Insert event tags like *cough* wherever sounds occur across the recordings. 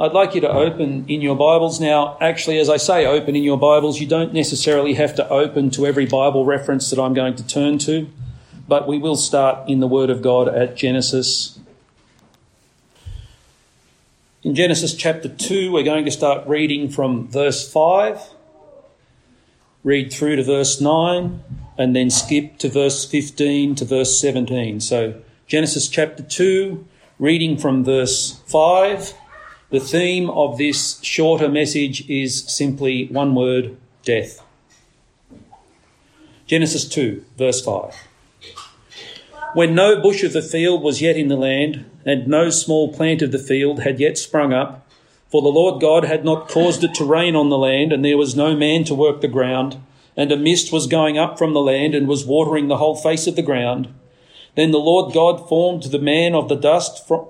I'd like you to open in your Bibles now. Actually, as I say open in your Bibles, you don't necessarily have to open to every Bible reference that I'm going to turn to, but we will start in the Word of God at Genesis. In Genesis chapter 2, we're going to start reading from verse 5, read through to verse 9, and then skip to verse 15 to verse 17. So, Genesis chapter 2, reading from verse 5 the theme of this shorter message is simply one word death. Genesis 2, verse 5. When no bush of the field was yet in the land, and no small plant of the field had yet sprung up, for the Lord God had not caused it to rain on the land, and there was no man to work the ground, and a mist was going up from the land and was watering the whole face of the ground, then the Lord God formed the man of the dust from,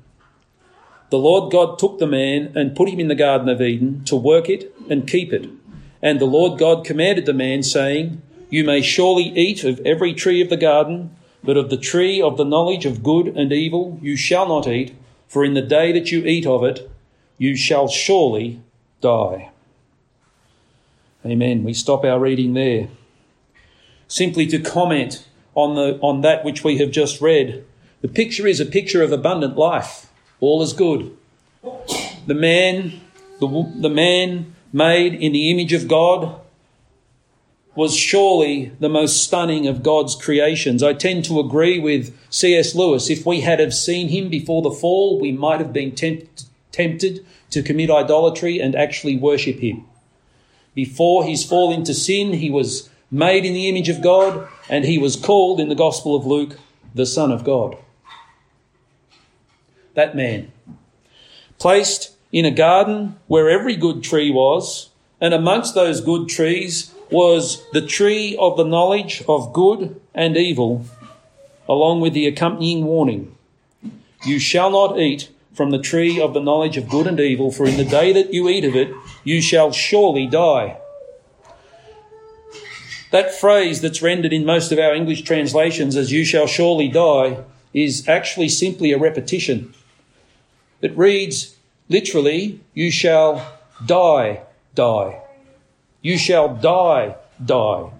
The Lord God took the man and put him in the Garden of Eden to work it and keep it. And the Lord God commanded the man, saying, You may surely eat of every tree of the garden, but of the tree of the knowledge of good and evil you shall not eat, for in the day that you eat of it, you shall surely die. Amen. We stop our reading there. Simply to comment on, the, on that which we have just read, the picture is a picture of abundant life. All is good. The man, the, the man made in the image of God was surely the most stunning of God's creations. I tend to agree with C.S. Lewis. If we had have seen him before the fall, we might have been tempt, tempted to commit idolatry and actually worship him. Before his fall into sin, he was made in the image of God and he was called in the Gospel of Luke the Son of God that man. Placed in a garden where every good tree was, and amongst those good trees was the tree of the knowledge of good and evil, along with the accompanying warning You shall not eat from the tree of the knowledge of good and evil, for in the day that you eat of it, you shall surely die. That phrase that's rendered in most of our English translations as you shall surely die is actually simply a repetition it reads literally, You shall die, die. You shall die, die.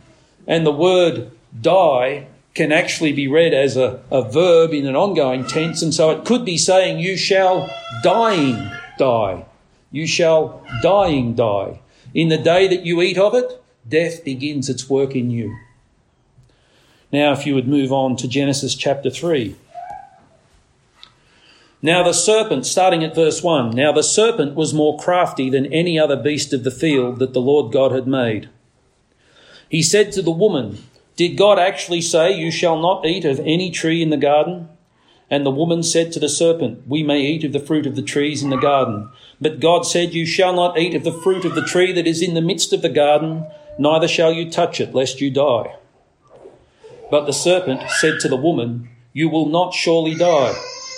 And the word die can actually be read as a, a verb in an ongoing tense, and so it could be saying, You shall dying die. You shall dying die. In the day that you eat of it, death begins its work in you. Now, if you would move on to Genesis chapter 3. Now the serpent, starting at verse 1, now the serpent was more crafty than any other beast of the field that the Lord God had made. He said to the woman, Did God actually say, You shall not eat of any tree in the garden? And the woman said to the serpent, We may eat of the fruit of the trees in the garden. But God said, You shall not eat of the fruit of the tree that is in the midst of the garden, neither shall you touch it, lest you die. But the serpent said to the woman, You will not surely die.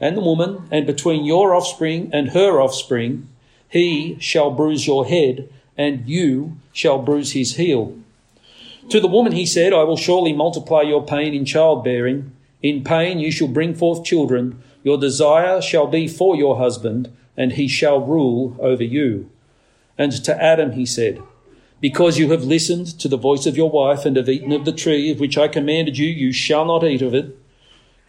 and the woman, and between your offspring and her offspring. He shall bruise your head, and you shall bruise his heel. To the woman he said, I will surely multiply your pain in childbearing. In pain you shall bring forth children. Your desire shall be for your husband, and he shall rule over you. And to Adam he said, Because you have listened to the voice of your wife and have eaten of the tree of which I commanded you, you shall not eat of it.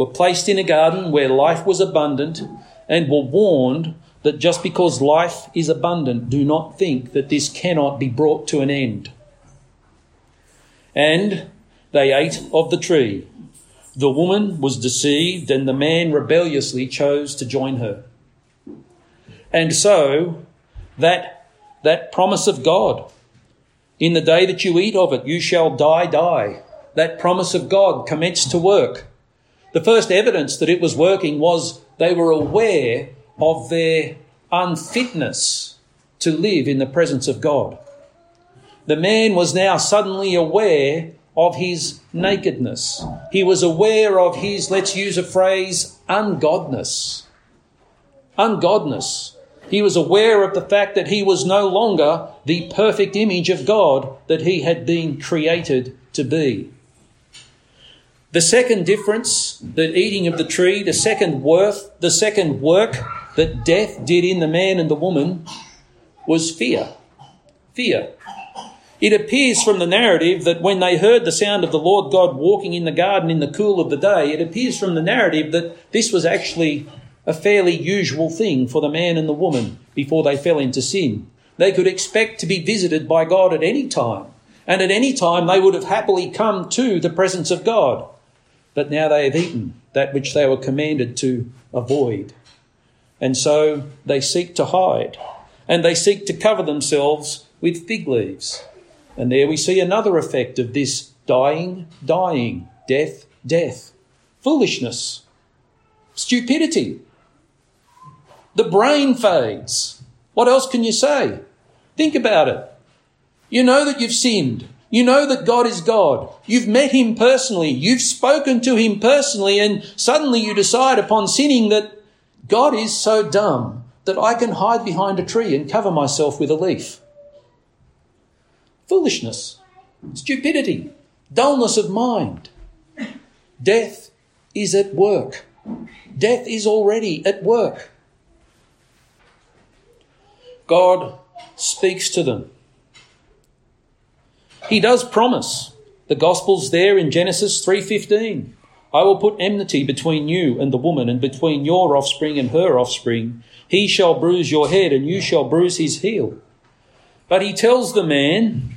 were placed in a garden where life was abundant and were warned that just because life is abundant, do not think that this cannot be brought to an end. And they ate of the tree. The woman was deceived, and the man rebelliously chose to join her. And so, that, that promise of God, in the day that you eat of it, you shall die, die. That promise of God commenced to work. The first evidence that it was working was they were aware of their unfitness to live in the presence of God. The man was now suddenly aware of his nakedness. He was aware of his, let's use a phrase, ungodness. Ungodness. He was aware of the fact that he was no longer the perfect image of God that he had been created to be. The second difference the eating of the tree, the second worth, the second work that death did in the man and the woman was fear. Fear. It appears from the narrative that when they heard the sound of the Lord God walking in the garden in the cool of the day, it appears from the narrative that this was actually a fairly usual thing for the man and the woman before they fell into sin. They could expect to be visited by God at any time, and at any time they would have happily come to the presence of God. But now they have eaten that which they were commanded to avoid. And so they seek to hide, and they seek to cover themselves with fig leaves. And there we see another effect of this dying, dying, death, death, foolishness, stupidity. The brain fades. What else can you say? Think about it. You know that you've sinned. You know that God is God. You've met Him personally. You've spoken to Him personally, and suddenly you decide upon sinning that God is so dumb that I can hide behind a tree and cover myself with a leaf foolishness, stupidity, dullness of mind. Death is at work. Death is already at work. God speaks to them. He does promise. The gospel's there in Genesis 3:15. I will put enmity between you and the woman and between your offspring and her offspring. He shall bruise your head and you shall bruise his heel. But he tells the man,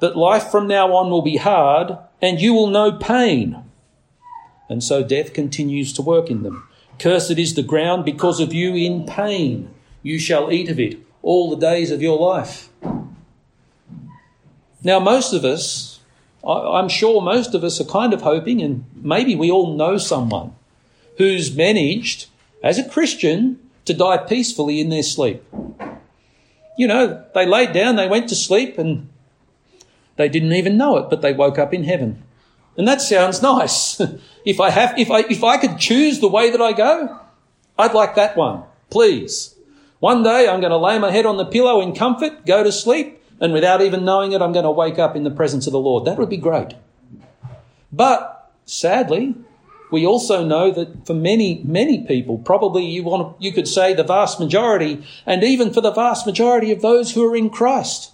that life from now on will be hard and you will know pain. And so death continues to work in them. Cursed is the ground because of you in pain. You shall eat of it all the days of your life. Now, most of us, I'm sure most of us are kind of hoping, and maybe we all know someone who's managed, as a Christian, to die peacefully in their sleep. You know, they laid down, they went to sleep, and they didn't even know it, but they woke up in heaven. And that sounds *laughs* nice. if I have, if I, if I could choose the way that I go, I'd like that one. Please. One day I'm going to lay my head on the pillow in comfort, go to sleep, and without even knowing it, I'm going to wake up in the presence of the Lord. That would be great. But sadly, we also know that for many, many people, probably you want, you could say the vast majority, and even for the vast majority of those who are in Christ,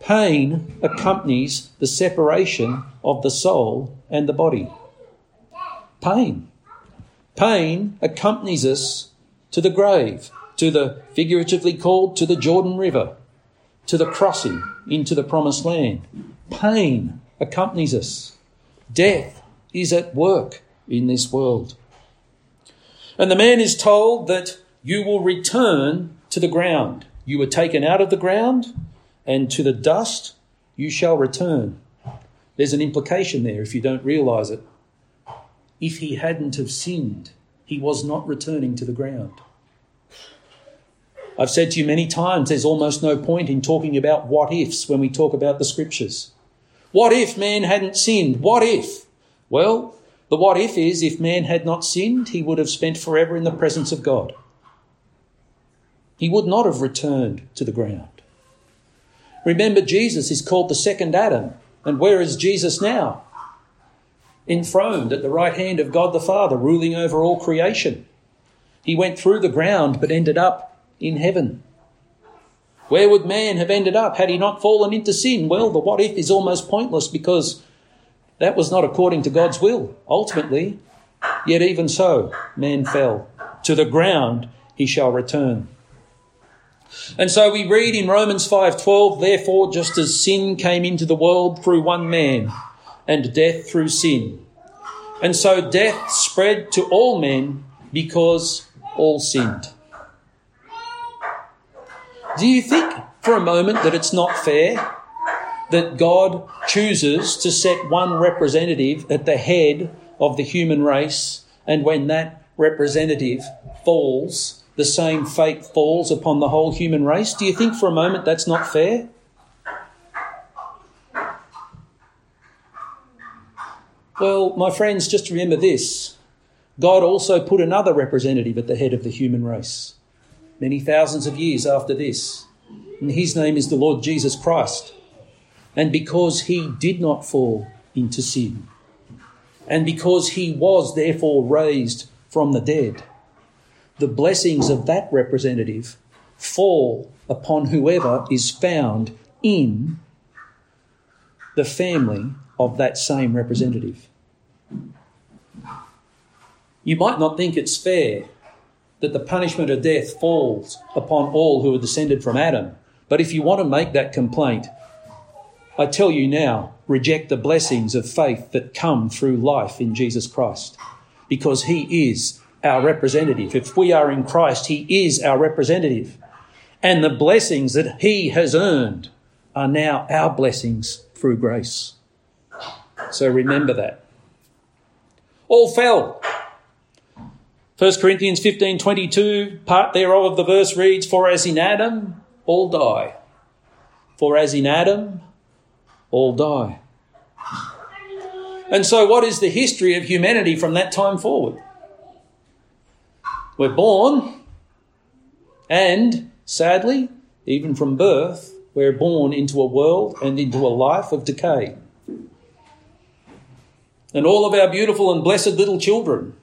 pain accompanies the separation of the soul and the body. Pain. Pain accompanies us to the grave, to the figuratively called to the Jordan River, to the crossing into the promised land. Pain accompanies us. Death is at work in this world. And the man is told that you will return to the ground. You were taken out of the ground, and to the dust you shall return. There's an implication there if you don't realize it. If he hadn't have sinned, he was not returning to the ground. I've said to you many times there's almost no point in talking about what ifs when we talk about the scriptures. What if man hadn't sinned? What if? Well, the what if is if man had not sinned, he would have spent forever in the presence of God. He would not have returned to the ground. Remember, Jesus is called the second Adam. And where is Jesus now? Enthroned at the right hand of God the Father, ruling over all creation. He went through the ground but ended up in heaven. Where would man have ended up had he not fallen into sin? Well, the what if is almost pointless because that was not according to God's will, ultimately. Yet even so, man fell. To the ground he shall return. And so we read in Romans 5:12, therefore just as sin came into the world through one man, and death through sin. And so death spread to all men because all sinned. Do you think for a moment that it's not fair that God chooses to set one representative at the head of the human race, and when that representative falls, the same fate falls upon the whole human race? Do you think for a moment that's not fair? Well, my friends, just remember this God also put another representative at the head of the human race many thousands of years after this. And his name is the Lord Jesus Christ. And because he did not fall into sin, and because he was therefore raised from the dead, the blessings of that representative fall upon whoever is found in the family of that same representative. You might not think it's fair that the punishment of death falls upon all who are descended from Adam. But if you want to make that complaint, I tell you now, reject the blessings of faith that come through life in Jesus Christ, because He is our representative. If we are in Christ, He is our representative. And the blessings that He has earned are now our blessings through grace. So remember that. All fell. 1 Corinthians 15 22, part thereof of the verse reads, For as in Adam all die. For as in Adam all die. And so, what is the history of humanity from that time forward? We're born, and sadly, even from birth, we're born into a world and into a life of decay. And all of our beautiful and blessed little children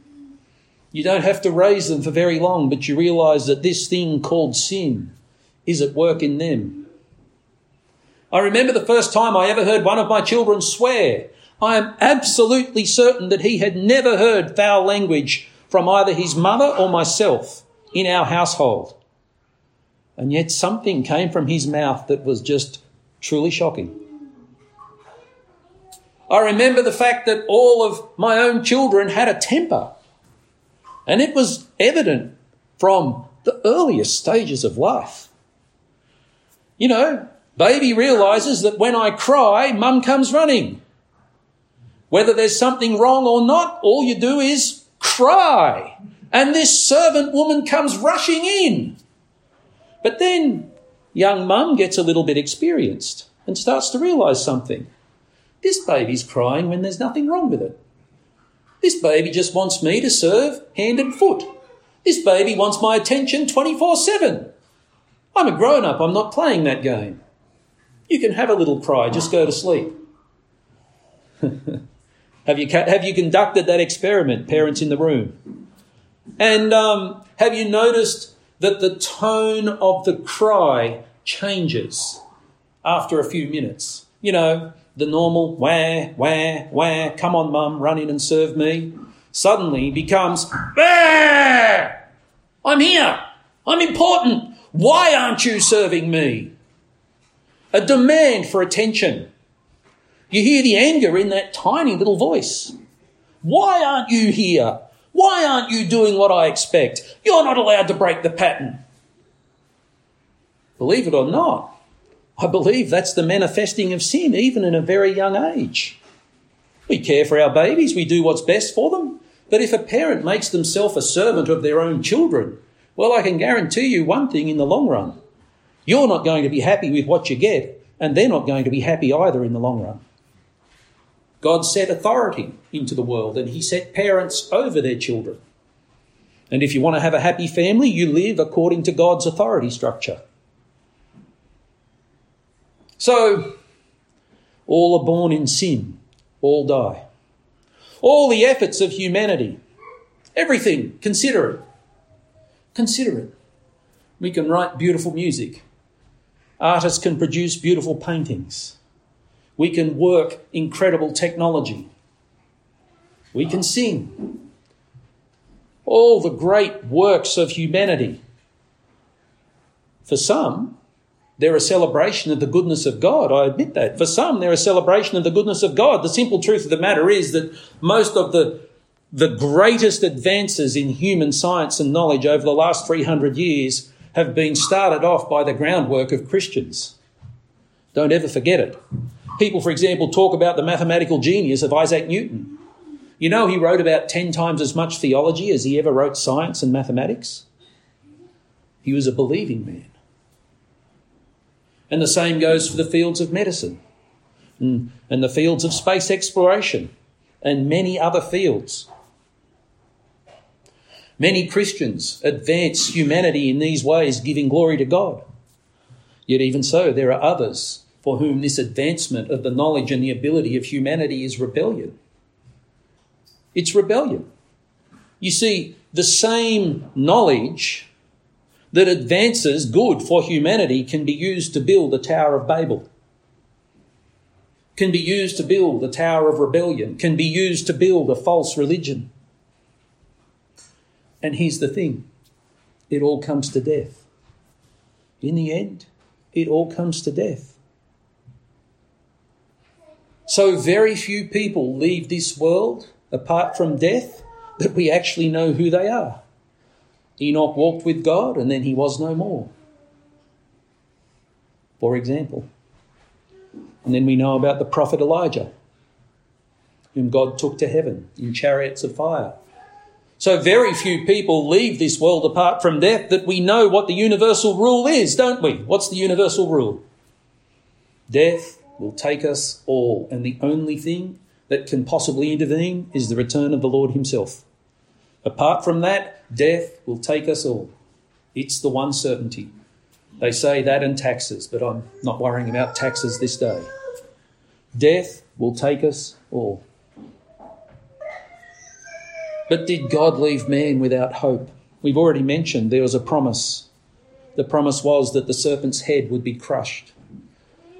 you don't have to raise them for very long, but you realize that this thing called sin is at work in them. I remember the first time I ever heard one of my children swear. I am absolutely certain that he had never heard foul language from either his mother or myself in our household. And yet something came from his mouth that was just truly shocking. I remember the fact that all of my own children had a temper. And it was evident from the earliest stages of life. You know, baby realizes that when I cry, mum comes running. Whether there's something wrong or not, all you do is cry. And this servant woman comes rushing in. But then young mum gets a little bit experienced and starts to realize something. This baby's crying when there's nothing wrong with it. This baby just wants me to serve hand and foot. This baby wants my attention 24 7. I'm a grown up, I'm not playing that game. You can have a little cry, just go to sleep. *laughs* have, you, have you conducted that experiment, parents in the room? And um, have you noticed that the tone of the cry changes after a few minutes. You know, the normal wah, wah, wah, come on, mum, run in and serve me, suddenly becomes, bah! I'm here. I'm important. Why aren't you serving me? A demand for attention. You hear the anger in that tiny little voice. Why aren't you here? Why aren't you doing what I expect? You're not allowed to break the pattern. Believe it or not, I believe that's the manifesting of sin, even in a very young age. We care for our babies, we do what's best for them. But if a parent makes themselves a servant of their own children, well, I can guarantee you one thing in the long run. You're not going to be happy with what you get, and they're not going to be happy either in the long run. God set authority into the world, and He set parents over their children. And if you want to have a happy family, you live according to God's authority structure. So, all are born in sin, all die. All the efforts of humanity, everything, consider it. Consider it. We can write beautiful music. Artists can produce beautiful paintings. We can work incredible technology. We can sing. All the great works of humanity. For some, they're a celebration of the goodness of God. I admit that. For some, they're a celebration of the goodness of God. The simple truth of the matter is that most of the, the greatest advances in human science and knowledge over the last 300 years have been started off by the groundwork of Christians. Don't ever forget it. People, for example, talk about the mathematical genius of Isaac Newton. You know, he wrote about 10 times as much theology as he ever wrote science and mathematics. He was a believing man. And the same goes for the fields of medicine and, and the fields of space exploration and many other fields. Many Christians advance humanity in these ways, giving glory to God. Yet, even so, there are others for whom this advancement of the knowledge and the ability of humanity is rebellion. It's rebellion. You see, the same knowledge that advances good for humanity can be used to build the Tower of Babel, can be used to build the Tower of Rebellion, can be used to build a false religion. And here's the thing it all comes to death. In the end, it all comes to death. So, very few people leave this world apart from death that we actually know who they are. Enoch walked with God and then he was no more. For example. And then we know about the prophet Elijah, whom God took to heaven in chariots of fire. So very few people leave this world apart from death that we know what the universal rule is, don't we? What's the universal rule? Death will take us all, and the only thing that can possibly intervene is the return of the Lord Himself. Apart from that, death will take us all. It's the one certainty. They say that and taxes, but I'm not worrying about taxes this day. Death will take us all. But did God leave man without hope? We've already mentioned there was a promise. The promise was that the serpent's head would be crushed,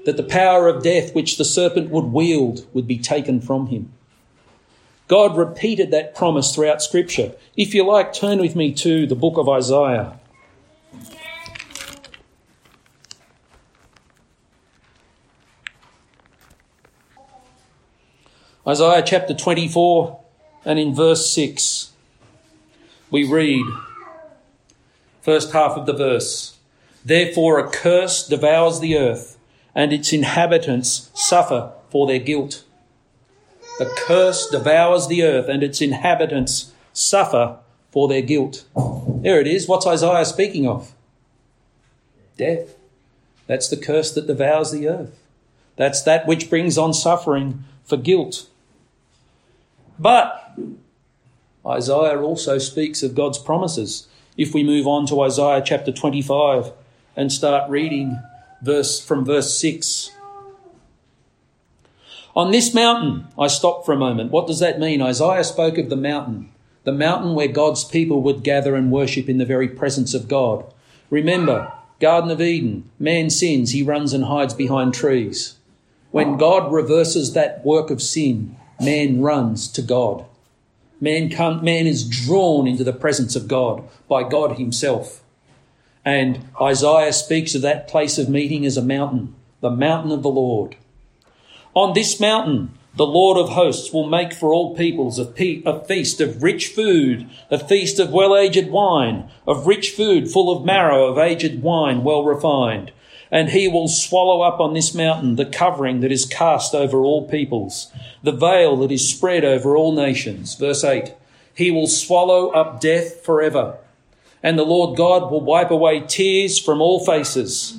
that the power of death which the serpent would wield would be taken from him. God repeated that promise throughout Scripture. If you like, turn with me to the book of Isaiah. Isaiah chapter 24 and in verse 6, we read, first half of the verse, Therefore a curse devours the earth, and its inhabitants suffer for their guilt. A curse devours the earth, and its inhabitants suffer for their guilt. There it is. What's Isaiah speaking of? Death. That's the curse that devours the earth. That's that which brings on suffering for guilt. But Isaiah also speaks of God's promises. If we move on to Isaiah chapter 25 and start reading verse from verse 6. On this mountain, I stop for a moment. What does that mean? Isaiah spoke of the mountain, the mountain where God's people would gather and worship in the very presence of God. Remember, Garden of Eden, man sins, he runs and hides behind trees. When God reverses that work of sin, man runs to God. Man, man is drawn into the presence of God by God Himself. And Isaiah speaks of that place of meeting as a mountain, the mountain of the Lord. On this mountain, the Lord of hosts will make for all peoples a, pe- a feast of rich food, a feast of well aged wine, of rich food full of marrow, of aged wine well refined. And he will swallow up on this mountain the covering that is cast over all peoples, the veil that is spread over all nations. Verse 8 He will swallow up death forever. And the Lord God will wipe away tears from all faces,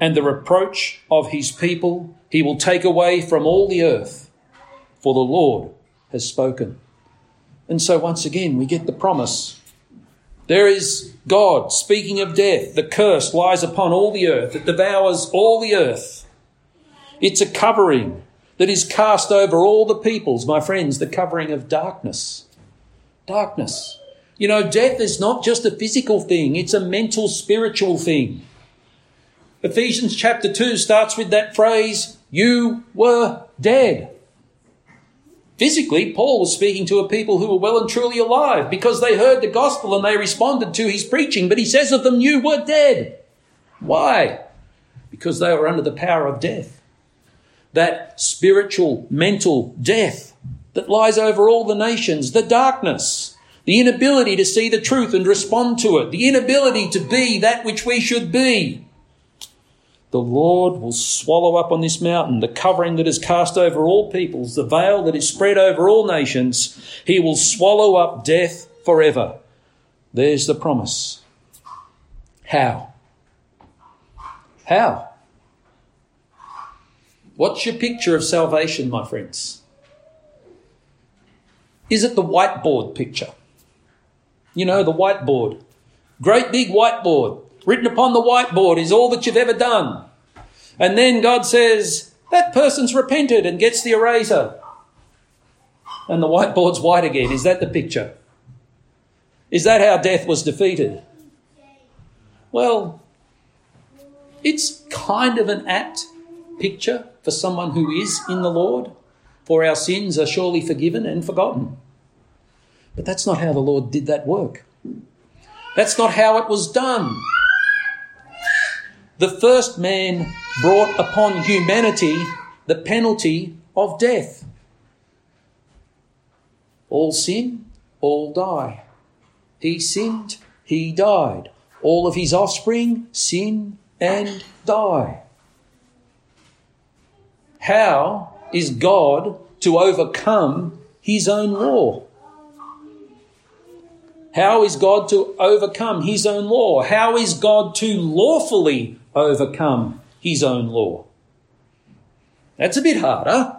and the reproach of his people he will take away from all the earth for the Lord has spoken. And so once again, we get the promise. There is God speaking of death. The curse lies upon all the earth. It devours all the earth. It's a covering that is cast over all the peoples, my friends, the covering of darkness. Darkness. You know, death is not just a physical thing, it's a mental, spiritual thing. Ephesians chapter 2 starts with that phrase, You were dead. Physically, Paul was speaking to a people who were well and truly alive because they heard the gospel and they responded to his preaching. But he says of them, You were dead. Why? Because they were under the power of death. That spiritual, mental death that lies over all the nations, the darkness, the inability to see the truth and respond to it, the inability to be that which we should be. The Lord will swallow up on this mountain the covering that is cast over all peoples, the veil that is spread over all nations. He will swallow up death forever. There's the promise. How? How? What's your picture of salvation, my friends? Is it the whiteboard picture? You know, the whiteboard. Great big whiteboard. Written upon the whiteboard is all that you've ever done. And then God says, that person's repented and gets the eraser. And the whiteboard's white again. Is that the picture? Is that how death was defeated? Well, it's kind of an apt picture for someone who is in the Lord, for our sins are surely forgiven and forgotten. But that's not how the Lord did that work. That's not how it was done. The first man brought upon humanity the penalty of death. All sin, all die. He sinned, he died. All of his offspring sin and die. How is God to overcome his own law? How is God to overcome his own law? How is God to lawfully overcome his own law? That's a bit harder.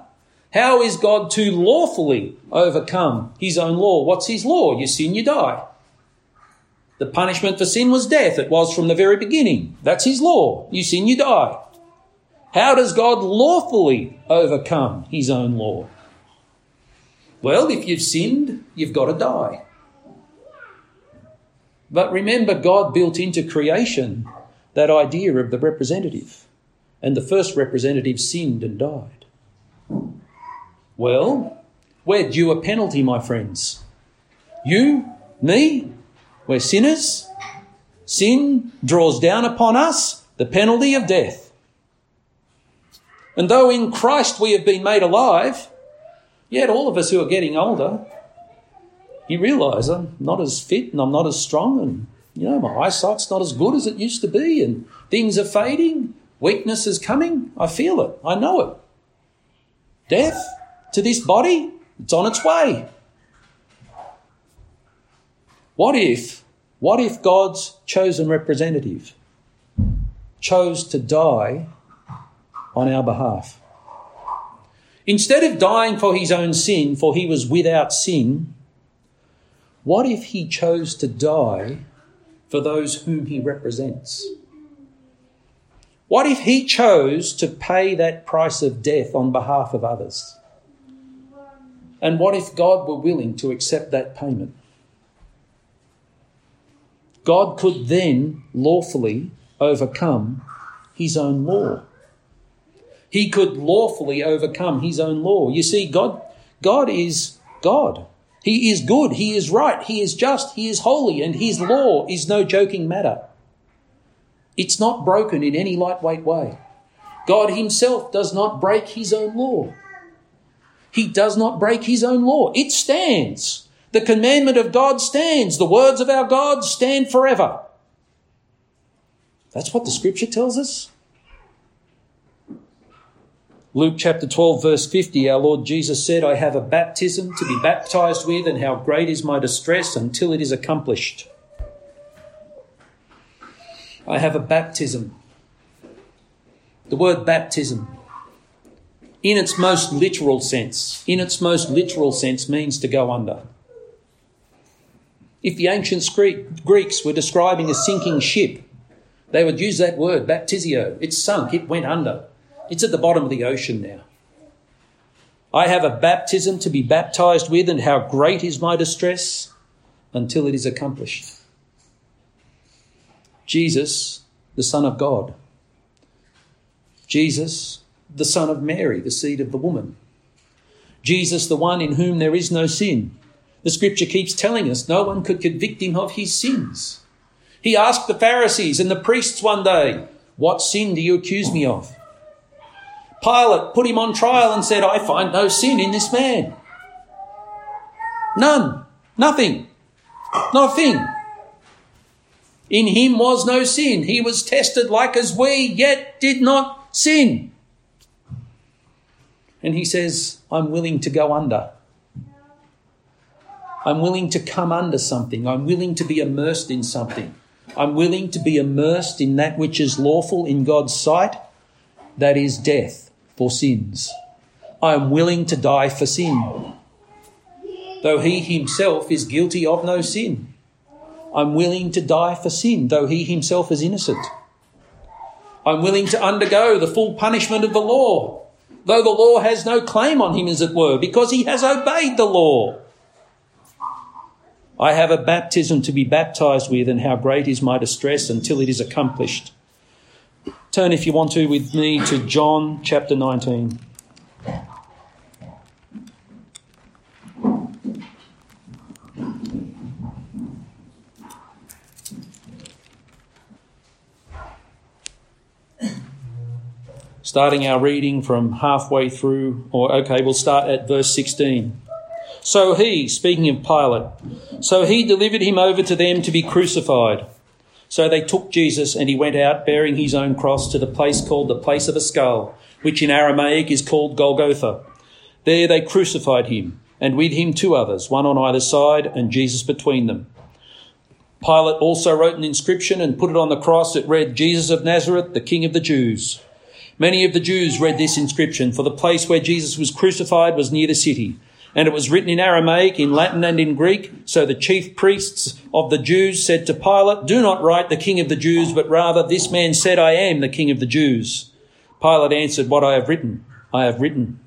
How is God to lawfully overcome his own law? What's his law? You sin, you die. The punishment for sin was death. It was from the very beginning. That's his law. You sin, you die. How does God lawfully overcome his own law? Well, if you've sinned, you've got to die. But remember, God built into creation that idea of the representative. And the first representative sinned and died. Well, we're due a penalty, my friends. You, me, we're sinners. Sin draws down upon us the penalty of death. And though in Christ we have been made alive, yet all of us who are getting older, you realise I'm not as fit and I'm not as strong and you know, my eyesight's not as good as it used to be, and things are fading. Weakness is coming. I feel it. I know it. Death to this body, it's on its way. What if, what if God's chosen representative chose to die on our behalf? Instead of dying for his own sin, for he was without sin, what if he chose to die for those whom he represents? What if he chose to pay that price of death on behalf of others? And what if God were willing to accept that payment? God could then lawfully overcome his own law. He could lawfully overcome his own law. You see, God, God is God. He is good. He is right. He is just. He is holy. And his law is no joking matter. It's not broken in any lightweight way. God himself does not break his own law. He does not break his own law. It stands. The commandment of God stands. The words of our God stand forever. That's what the scripture tells us. Luke chapter 12, verse 50, our Lord Jesus said, I have a baptism to be baptized with, and how great is my distress until it is accomplished. I have a baptism. The word baptism, in its most literal sense, in its most literal sense, means to go under. If the ancient Greeks were describing a sinking ship, they would use that word, baptizio. It sunk, it went under. It's at the bottom of the ocean now. I have a baptism to be baptized with, and how great is my distress until it is accomplished. Jesus, the Son of God. Jesus, the Son of Mary, the seed of the woman. Jesus, the one in whom there is no sin. The scripture keeps telling us no one could convict him of his sins. He asked the Pharisees and the priests one day, What sin do you accuse me of? Pilate put him on trial and said, I find no sin in this man. None. Nothing. Not a thing. In him was no sin. He was tested like as we, yet did not sin. And he says, I'm willing to go under. I'm willing to come under something. I'm willing to be immersed in something. I'm willing to be immersed in that which is lawful in God's sight, that is death for sins. I am willing to die for sin, though he himself is guilty of no sin. I'm willing to die for sin, though he himself is innocent. I'm willing to undergo the full punishment of the law, though the law has no claim on him, as it were, because he has obeyed the law. I have a baptism to be baptized with, and how great is my distress until it is accomplished. Turn, if you want to, with me to John chapter 19. Starting our reading from halfway through, or okay, we'll start at verse 16. So he, speaking of Pilate, so he delivered him over to them to be crucified. So they took Jesus and he went out bearing his own cross to the place called the place of a skull, which in Aramaic is called Golgotha. There they crucified him, and with him two others, one on either side, and Jesus between them. Pilate also wrote an inscription and put it on the cross. It read, Jesus of Nazareth, the King of the Jews. Many of the Jews read this inscription, for the place where Jesus was crucified was near the city and it was written in Aramaic, in Latin, and in Greek. So the chief priests of the Jews said to Pilate, Do not write the King of the Jews, but rather, This man said, I am the King of the Jews. Pilate answered, What I have written, I have written.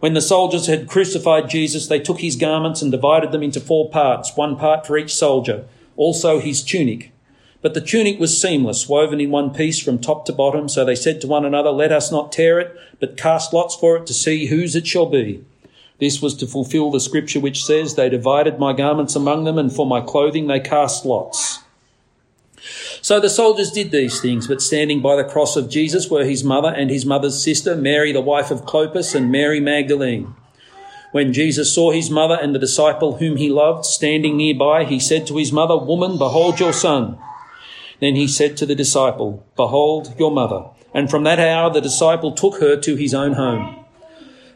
When the soldiers had crucified Jesus, they took his garments and divided them into four parts, one part for each soldier, also his tunic. But the tunic was seamless, woven in one piece from top to bottom. So they said to one another, Let us not tear it, but cast lots for it to see whose it shall be. This was to fulfill the scripture which says, They divided my garments among them, and for my clothing they cast lots. So the soldiers did these things, but standing by the cross of Jesus were his mother and his mother's sister, Mary the wife of Clopas, and Mary Magdalene. When Jesus saw his mother and the disciple whom he loved standing nearby, he said to his mother, Woman, behold your son. Then he said to the disciple, Behold your mother. And from that hour the disciple took her to his own home.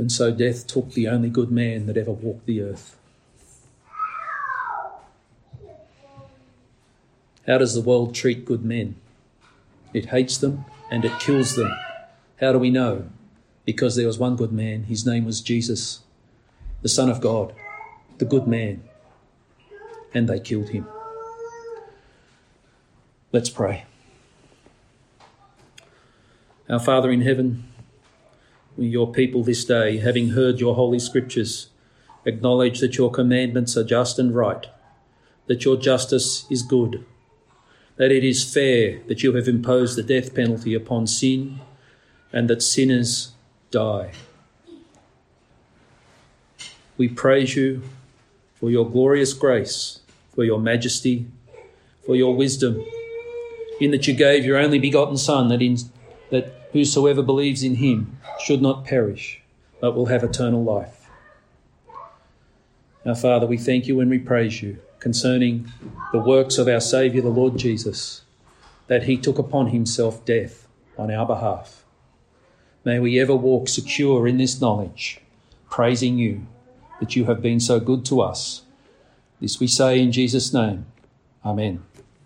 And so death took the only good man that ever walked the earth. How does the world treat good men? It hates them and it kills them. How do we know? Because there was one good man. His name was Jesus, the Son of God, the good man. And they killed him. Let's pray. Our Father in heaven, your people this day, having heard your holy scriptures, acknowledge that your commandments are just and right, that your justice is good, that it is fair that you have imposed the death penalty upon sin, and that sinners die. We praise you for your glorious grace, for your majesty, for your wisdom, in that you gave your only begotten Son, that, in, that whosoever believes in him should not perish, but will have eternal life. Our Father, we thank you and we praise you concerning the works of our Saviour, the Lord Jesus, that he took upon himself death on our behalf. May we ever walk secure in this knowledge, praising you that you have been so good to us. This we say in Jesus' name. Amen.